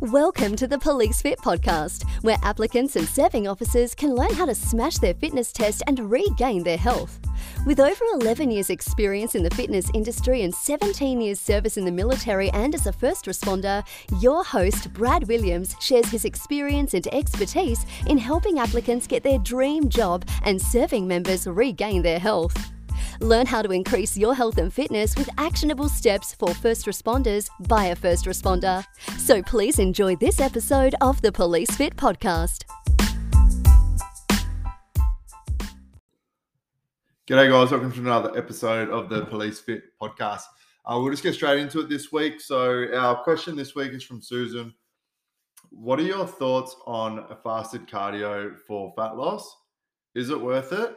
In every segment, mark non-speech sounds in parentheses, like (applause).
Welcome to the Police Fit podcast, where applicants and serving officers can learn how to smash their fitness test and regain their health. With over 11 years' experience in the fitness industry and 17 years' service in the military and as a first responder, your host, Brad Williams, shares his experience and expertise in helping applicants get their dream job and serving members regain their health. Learn how to increase your health and fitness with actionable steps for first responders by a first responder. So please enjoy this episode of the Police Fit podcast. G'day, guys. Welcome to another episode of the Police Fit podcast. Uh, we'll just get straight into it this week. So, our question this week is from Susan. What are your thoughts on a fasted cardio for fat loss? Is it worth it?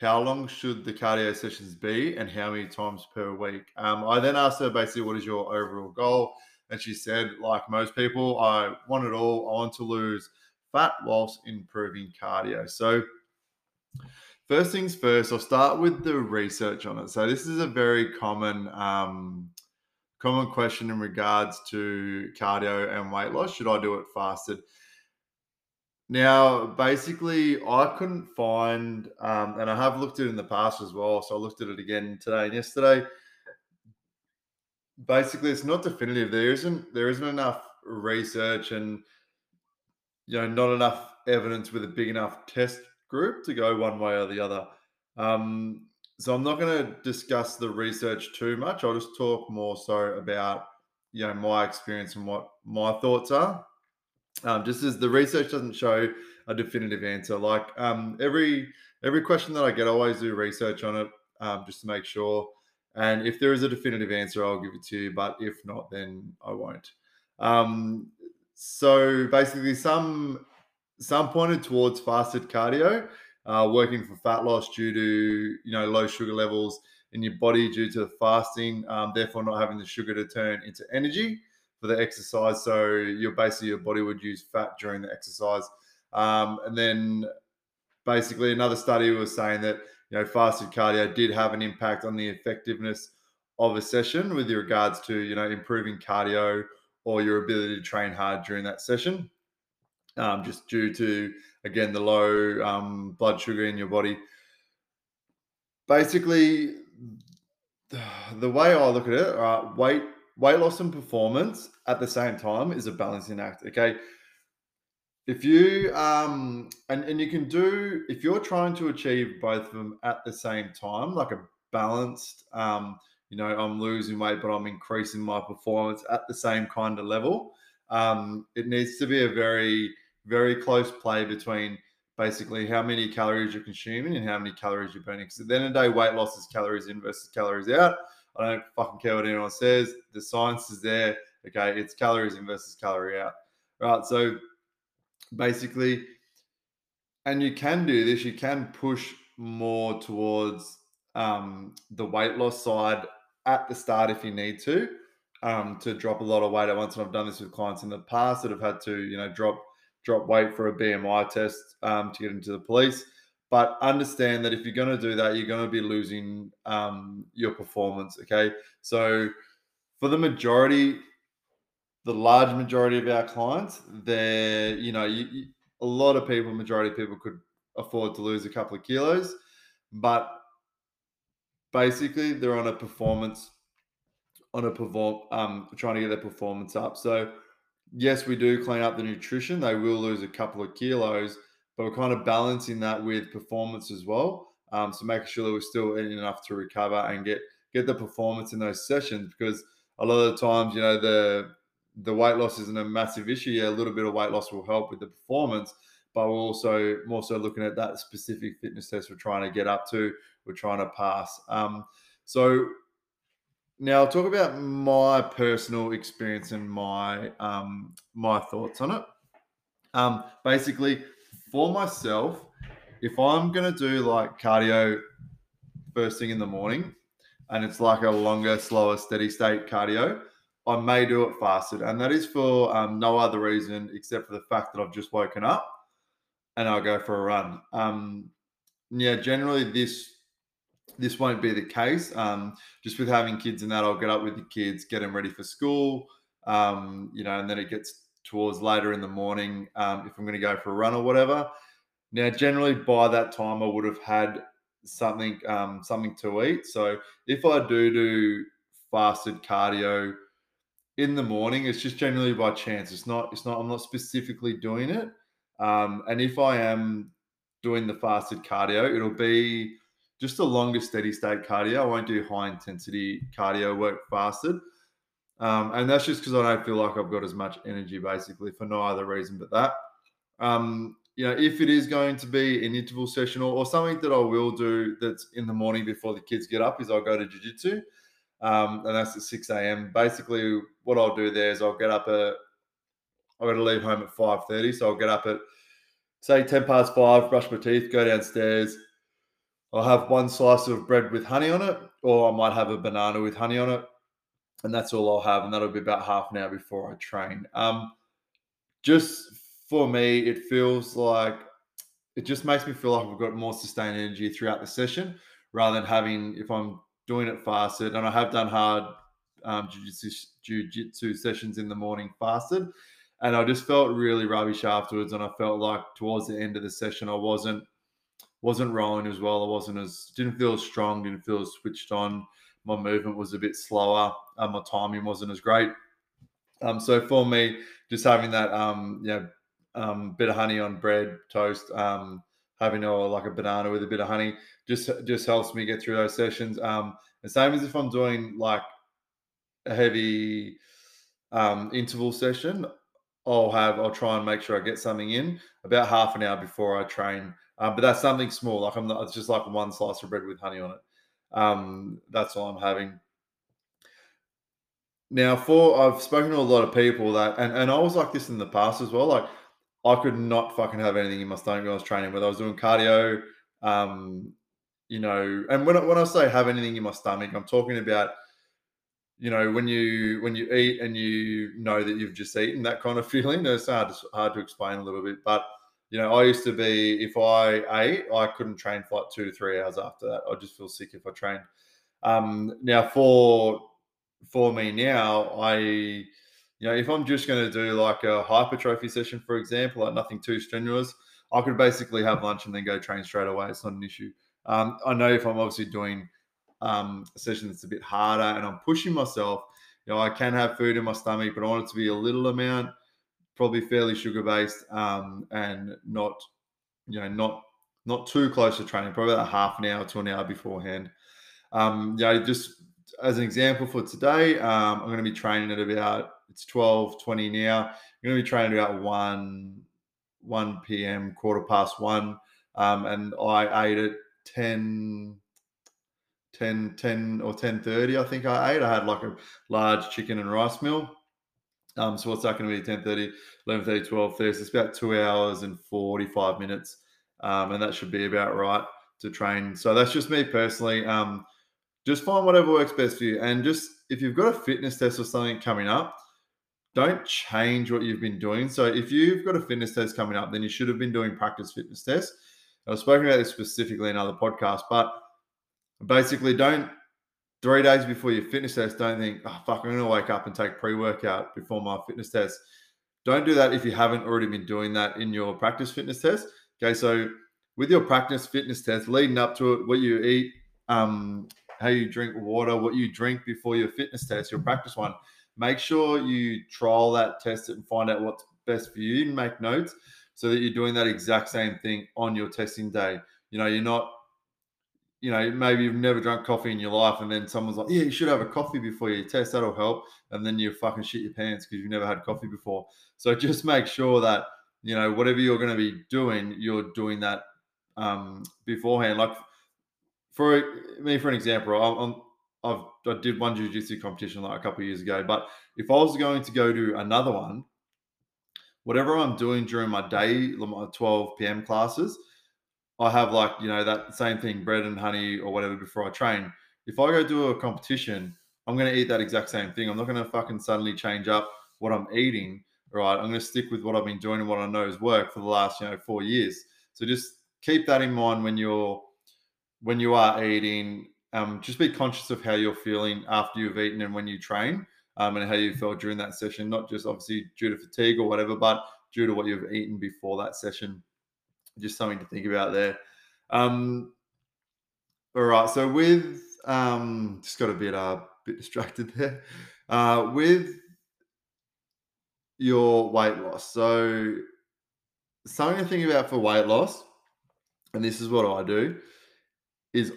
How long should the cardio sessions be and how many times per week? Um, I then asked her basically, what is your overall goal? And she said, like most people, I want it all. I want to lose fat whilst improving cardio. So, first things first, I'll start with the research on it. So, this is a very common. Um, common question in regards to cardio and weight loss should i do it fasted now, basically, I couldn't find, um, and I have looked at it in the past as well. So I looked at it again today and yesterday. Basically, it's not definitive. There isn't there isn't enough research and you know not enough evidence with a big enough test group to go one way or the other. Um, so I'm not going to discuss the research too much. I'll just talk more so about you know my experience and what my thoughts are um, just as the research doesn't show a definitive answer. Like um, every every question that I get, I always do research on it um, just to make sure. And if there is a definitive answer, I'll give it to you. But if not, then I won't. Um, so basically, some some pointed towards fasted cardio, uh, working for fat loss due to you know low sugar levels in your body due to fasting, um, therefore not having the sugar to turn into energy for the exercise. So your basically your body would use fat during the exercise. Um, and then basically another study was saying that you know fasted cardio did have an impact on the effectiveness of a session with regards to you know improving cardio or your ability to train hard during that session. Um, just due to again the low um, blood sugar in your body. Basically, the way I look at it, right, weight weight loss and performance at the same time is a balancing act. Okay. If you um and, and you can do if you're trying to achieve both of them at the same time, like a balanced um, you know, I'm losing weight, but I'm increasing my performance at the same kind of level. Um, it needs to be a very, very close play between basically how many calories you're consuming and how many calories you're burning. Because at the end of the day, weight loss is calories in versus calories out. I don't fucking care what anyone says. The science is there. Okay, it's calories in versus calorie out. Right. So basically, and you can do this. You can push more towards um, the weight loss side at the start if you need to, um, to drop a lot of weight at once. And I've done this with clients in the past that have had to, you know, drop drop weight for a BMI test um, to get into the police. But understand that if you're going to do that, you're going to be losing um, your performance. Okay. So for the majority, the large majority of our clients, they're, you know, you, a lot of people, majority of people could afford to lose a couple of kilos, but basically they're on a performance, on a perform, um, trying to get their performance up. So yes, we do clean up the nutrition. They will lose a couple of kilos, but we're kind of balancing that with performance as well. Um, so making sure that we're still eating enough to recover and get get the performance in those sessions because a lot of the times, you know, the the weight loss isn't a massive issue. Yeah, a little bit of weight loss will help with the performance, but we're also more so looking at that specific fitness test we're trying to get up to, we're trying to pass. Um, so now I'll talk about my personal experience and my um, my thoughts on it. Um, basically, for myself, if I'm gonna do like cardio first thing in the morning, and it's like a longer, slower, steady state cardio, I may do it fasted, and that is for um, no other reason except for the fact that I've just woken up and I'll go for a run. Um, yeah, generally this this won't be the case. Um, just with having kids and that, I'll get up with the kids, get them ready for school, um, you know, and then it gets towards later in the morning um, if I'm going to go for a run or whatever. Now, generally by that time, I would have had something um, something to eat. So if I do do fasted cardio in the morning, it's just generally by chance. It's not. It's not. I'm not specifically doing it. Um, and if I am doing the fasted cardio, it'll be just a longer steady state cardio. I won't do high intensity cardio work fasted. Um, and that's just because I don't feel like I've got as much energy basically for no other reason but that. Um, you know, if it is going to be an interval session or, or, something that I will do that's in the morning before the kids get up is I'll go to jiu-jitsu. Um, and that's at 6 a.m. Basically, what I'll do there is I'll get up at I've got to leave home at 5:30. So I'll get up at say 10 past five, brush my teeth, go downstairs. I'll have one slice of bread with honey on it, or I might have a banana with honey on it. And that's all I'll have. And that'll be about half an hour before I train. Um, just for me, it feels like it just makes me feel like I've got more sustained energy throughout the session rather than having, if I'm doing it fasted, and I have done hard um, jiu-jitsu, sessions in the morning fasted, and I just felt really rubbish afterwards, and I felt like towards the end of the session I wasn't wasn't rolling as well. I wasn't as didn't feel as strong, didn't feel as switched on. My movement was a bit slower. Um, my timing wasn't as great. Um, so for me, just having that um, you know um, bit of honey on bread, toast, um, having a, like a banana with a bit of honey just just helps me get through those sessions. Um, the same as if I'm doing like a heavy um, interval session, I'll have I'll try and make sure I get something in about half an hour before I train. Um, but that's something small, like I'm not. It's just like one slice of bread with honey on it. Um, that's all I'm having. Now, for I've spoken to a lot of people that, and, and I was like this in the past as well. Like I could not fucking have anything in my stomach when I was training, whether I was doing cardio, um, you know, and when I, when I say have anything in my stomach, I'm talking about, you know, when you when you eat and you know that you've just eaten, that kind of (laughs) feeling. It's hard to, hard to explain a little bit, but you know, I used to be if I ate, I couldn't train for like two to three hours after that. I just feel sick if I trained. Um, now for for me now, I you know, if I'm just going to do like a hypertrophy session, for example, like nothing too strenuous, I could basically have lunch and then go train straight away. It's not an issue. Um, I know if I'm obviously doing um, a session that's a bit harder and I'm pushing myself, you know, I can have food in my stomach, but I want it to be a little amount, probably fairly sugar based, um, and not, you know, not not too close to training. Probably about half an hour to an hour beforehand. Um, yeah, just as an example for today, um, I'm going to be training at about it's 12 20 now. I'm going to be training about 1 1 p.m. quarter past 1 um, and I ate at 10 10 10 or 10:30 I think I ate. I had like a large chicken and rice meal. Um, so what's that going to be 10:30 11:30 12:30 so it's about 2 hours and 45 minutes. Um, and that should be about right to train. So that's just me personally. Um, just find whatever works best for you. And just if you've got a fitness test or something coming up, don't change what you've been doing. So if you've got a fitness test coming up, then you should have been doing practice fitness tests. I've spoken about this specifically in other podcasts, but basically don't three days before your fitness test, don't think, oh fuck, I'm gonna wake up and take pre-workout before my fitness test. Don't do that if you haven't already been doing that in your practice fitness test. Okay, so with your practice fitness test, leading up to it, what you eat, um, how you drink water, what you drink before your fitness test, your practice one. Make sure you trial that, test it, and find out what's best for you. And make notes so that you're doing that exact same thing on your testing day. You know, you're not, you know, maybe you've never drunk coffee in your life, and then someone's like, "Yeah, you should have a coffee before you test. That'll help." And then you fucking shit your pants because you've never had coffee before. So (laughs) just make sure that you know whatever you're going to be doing, you're doing that um, beforehand. Like for me, for an example, I'm, I've I did one jiu-jitsu competition like a couple years ago, but if I was going to go to another one, whatever I'm doing during my day, my 12 p.m. classes, I have like you know that same thing, bread and honey or whatever before I train. If I go do a competition, I'm going to eat that exact same thing. I'm not going to fucking suddenly change up what I'm eating. Right, I'm going to stick with what I've been doing and what I know has worked for the last you know four years. So just keep that in mind when you're when you are eating, um, just be conscious of how you're feeling after you've eaten and when you train. um, and how you felt during that session, not just obviously due to fatigue or whatever, but due to what you've eaten before that session. Just something to think about there. Um, all right, so with um, just got a bit uh, bit distracted (laughs) there. Uh, with your weight loss, so something to think about for weight loss, and this is what I do, is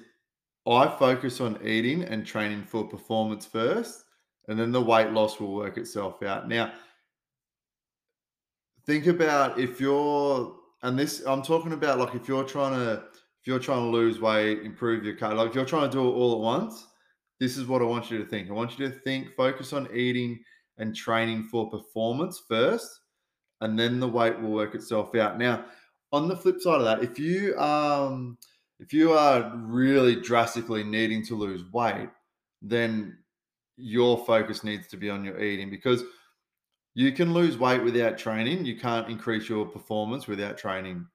I focus on eating and training for performance first, and then the weight loss will work itself out. Now, think about if you're, and this I'm talking about like if you're trying to if you're trying to lose weight, improve your cardio, like if you're trying to do it all at once, this is what I want you to think. I want you to think, focus on eating and training for performance first, and then the weight will work itself out. Now, on the flip side of that, if you um if you are really drastically needing to lose weight, then your focus needs to be on your eating because you can lose weight without training. You can't increase your performance without training.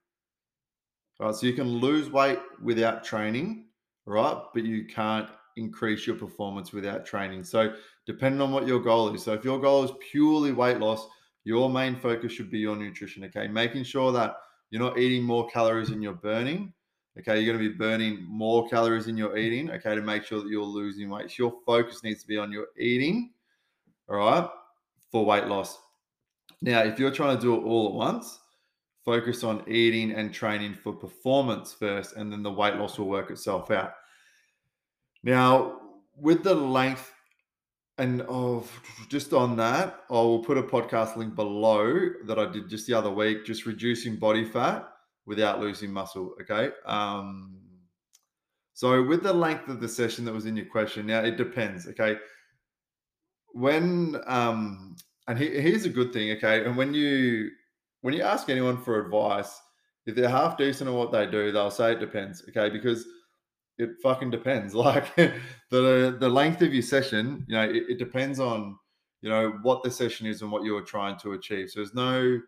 Right. So you can lose weight without training, right? But you can't increase your performance without training. So depending on what your goal is. So if your goal is purely weight loss, your main focus should be your nutrition. Okay. Making sure that you're not eating more calories than you're burning. Okay, you're going to be burning more calories than you're eating. Okay, to make sure that you're losing weight. So your focus needs to be on your eating, all right, for weight loss. Now, if you're trying to do it all at once, focus on eating and training for performance first, and then the weight loss will work itself out. Now, with the length and of just on that, I will put a podcast link below that I did just the other week, just reducing body fat without losing muscle. Okay. Um, so with the length of the session that was in your question, now it depends. Okay. When um, and he, here's a good thing. Okay, and when you when you ask anyone for advice, if they're half decent at what they do, they'll say it depends. Okay, because it fucking depends. (laughs) Like the the length of your session, you know, it, it, depends on you know what the session is and what you're trying to achieve. So there's no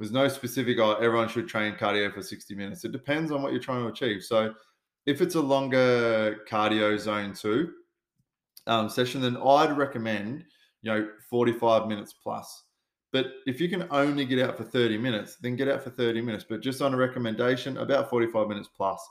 there's no specific. Oh, everyone should train cardio for 60 minutes. It depends on what you're trying to achieve. So if it's a longer cardio zone two um, session, then I'd recommend you know 45 minutes plus. But if you can only get out for 30 minutes, then get out for 30 minutes. But just on a recommendation, about 45 minutes plus.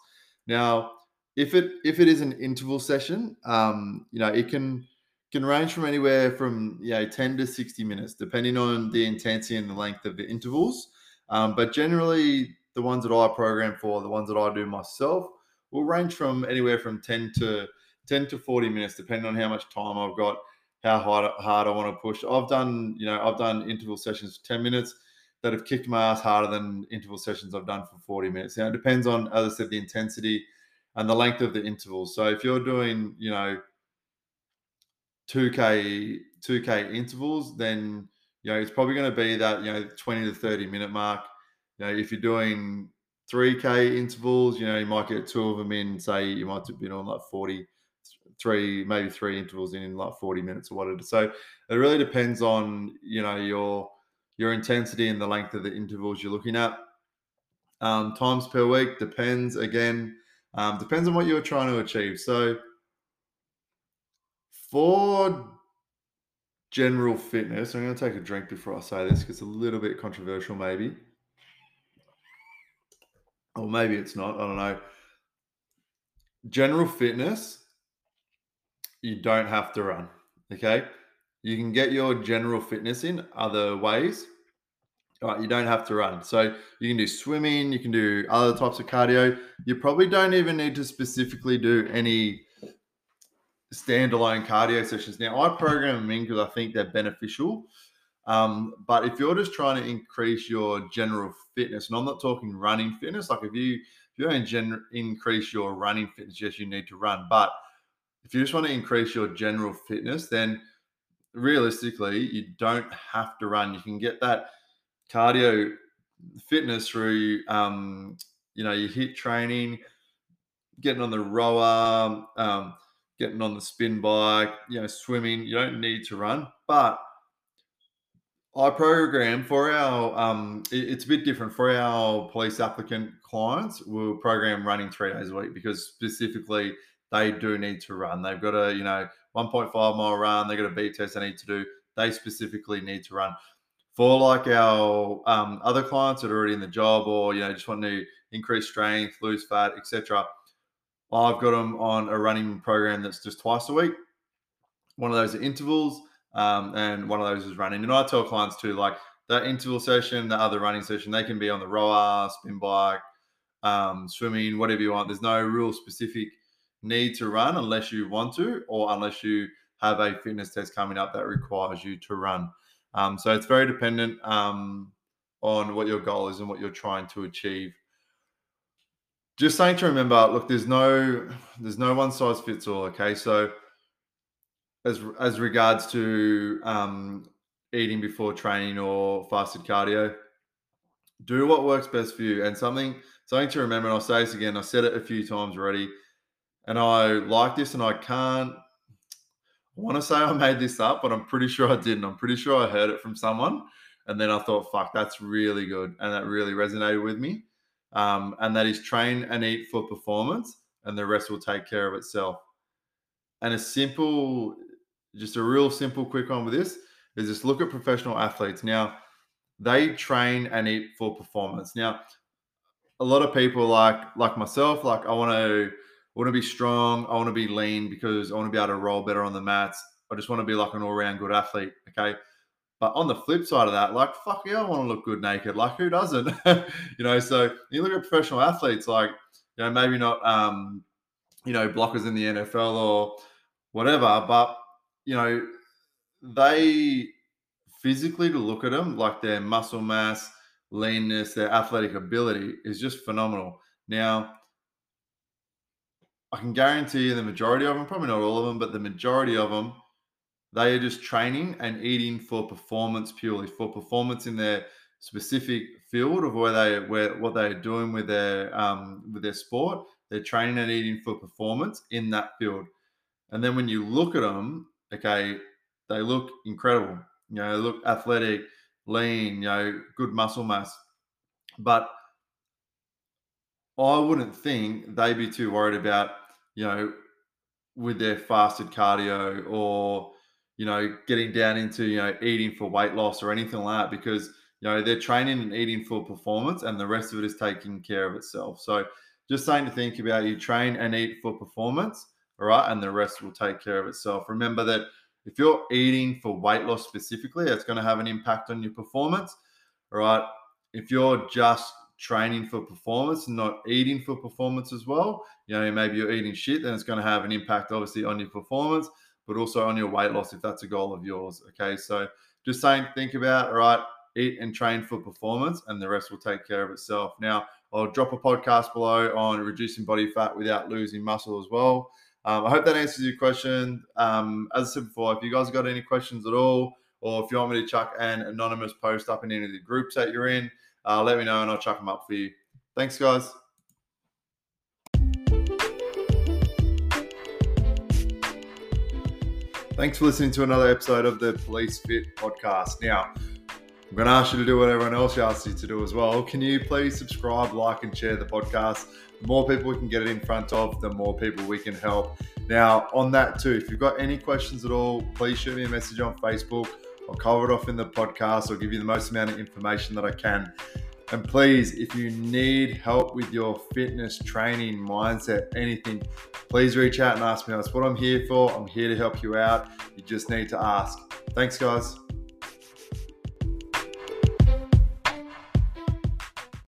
Now, if it if it is an interval session, um, you know, it can can range from anywhere from know 10 to 60 minutes, depending on the intensity and the length of the intervals. Um, but generally, the ones that I program for, the ones that I do myself, will range from anywhere from 10 to 10 to 40 minutes, depending on how much time I've got, how hard hard I want to push. I've done, you know, I've done interval sessions for 10 minutes that have kicked my ass harder than interval sessions I've done for 40 minutes. Now it depends on, as I said, the intensity and the length of the intervals. So if you're doing, you know, 2K 2K intervals, then you know it's probably going to be that you know 20 to 30 minute mark. You know, if you're doing 3K intervals, you know, you might get two of them in, say you might have been on like 40, three, maybe three intervals in, in like 40 minutes or whatever. So it really depends on, you know, your your intensity and the length of the intervals you're looking at. Um, times per week depends again, um, depends on what you're trying to achieve. So for general fitness, I'm going to take a drink before I say this because it's a little bit controversial, maybe. Or maybe it's not. I don't know. General fitness, you don't have to run. Okay. You can get your general fitness in other ways. All right, you don't have to run. So you can do swimming, you can do other types of cardio. You probably don't even need to specifically do any standalone cardio sessions. Now, I program them in because I think they're beneficial. Um, but if you're just trying to increase your general fitness, and I'm not talking running fitness, like if you if you're going to gen- increase your running fitness, yes, you need to run. But if you just want to increase your general fitness, then realistically, you don't have to run. You can get that cardio fitness through, um, you know, your HIIT training, getting on the rower, um, getting on the spin bike, you know, swimming. You don't need to run, but I program for our. Um, it, it's a bit different for our police applicant clients. We'll program running three days a week because specifically they do need to run. They've got a, you know, 1.5 mile run, they've got a beep test they need to do. They specifically need to run. For like our um, other clients that are already in the job or, you know, just want to increase strength, lose fat, etc. I've got them on a running program that's just twice a week. One of those are intervals, um, and one of those is running. And I tell clients too, like that interval session, the other running session, they can be on the rower, spin bike, um, swimming, whatever you want. There's no real specific need to run unless you want to, or unless you have a fitness test coming up that requires you to run. Um, so it's very dependent um, on what your goal is and what you're trying to achieve just saying to remember. Look there's no there's no one size fits all okay? So as as regards to um, eating before training or fasted cardio do what works best for you. And something something to remember and i'll say this again i said it a few times already and i like this and i can't I want to say i made this up but i'm pretty sure i didn't. I'm pretty sure i heard it from someone and then i thought fuck that's really good and that really resonated with me um, and that is train and eat for performance, and the rest will take care of itself. And a simple, just a real simple, quick one with this is just look at professional athletes. Now, they train and eat for performance. Now, a lot of people like like myself, like I want to want to be strong, I want to be lean because I want to be able to roll better on the mats. I just want to be like an all-round good athlete. Okay. But on the flip side of that, like, fuck yeah, I want to look good naked. Like, who doesn't? (laughs) you know, so you look at professional athletes, like, you know, maybe not, um, you know, blockers in the NFL or whatever, but, you know, they physically to look at them, like their muscle mass, leanness, their athletic ability is just phenomenal. Now, I can guarantee you the majority of them, probably not all of them, but the majority of them they are just training and eating for performance purely for performance in their specific field of where they where what they're doing with their um, with their sport. They're training and eating for performance in that field. And then when you look at them, okay, they look incredible. You know, they look athletic, lean, you know, good muscle mass. But I wouldn't think they'd be too worried about, you know, with their fasted cardio or you know, getting down into, you know, eating for weight loss or anything like that because, you know, they're training and eating for performance and the rest of it is taking care of itself. So just saying to think about you train and eat for performance, all right, and the rest will take care of itself. Remember that if you're eating for weight loss specifically, that's going to have an impact on your performance, all right? If you're just training for performance, not eating for performance as well, you know, maybe you're eating shit, then it's going to have an impact obviously on your performance but also on your weight loss if that's a goal of yours. Okay, so just saying, think about all right, eat and train for performance, and the rest will take care of itself. Now, I'll drop a podcast below on reducing body fat without losing muscle as well. Um, I hope that answers your question. Um, as I said before, if you guys got any questions at all, or if you want me to chuck an anonymous post up in any of the groups that you're in, uh, let me know and I'll chuck them up for you. Thanks, guys. Thanks for listening to another episode of the Police Fit podcast. Now, I'm going to ask you to do what everyone else asks you to do as well. Can you please subscribe, like, and share the podcast? The more people we can get it in front of, the more people we can help. Now, on that too, if you've got any questions at all, please shoot me a message on Facebook. I'll cover it off in the podcast. I'll give you the most amount of information that I can. And please, if you need help with your fitness, training, mindset, anything, please reach out and ask me. That's what I'm here for. I'm here to help you out. You just need to ask. Thanks, guys.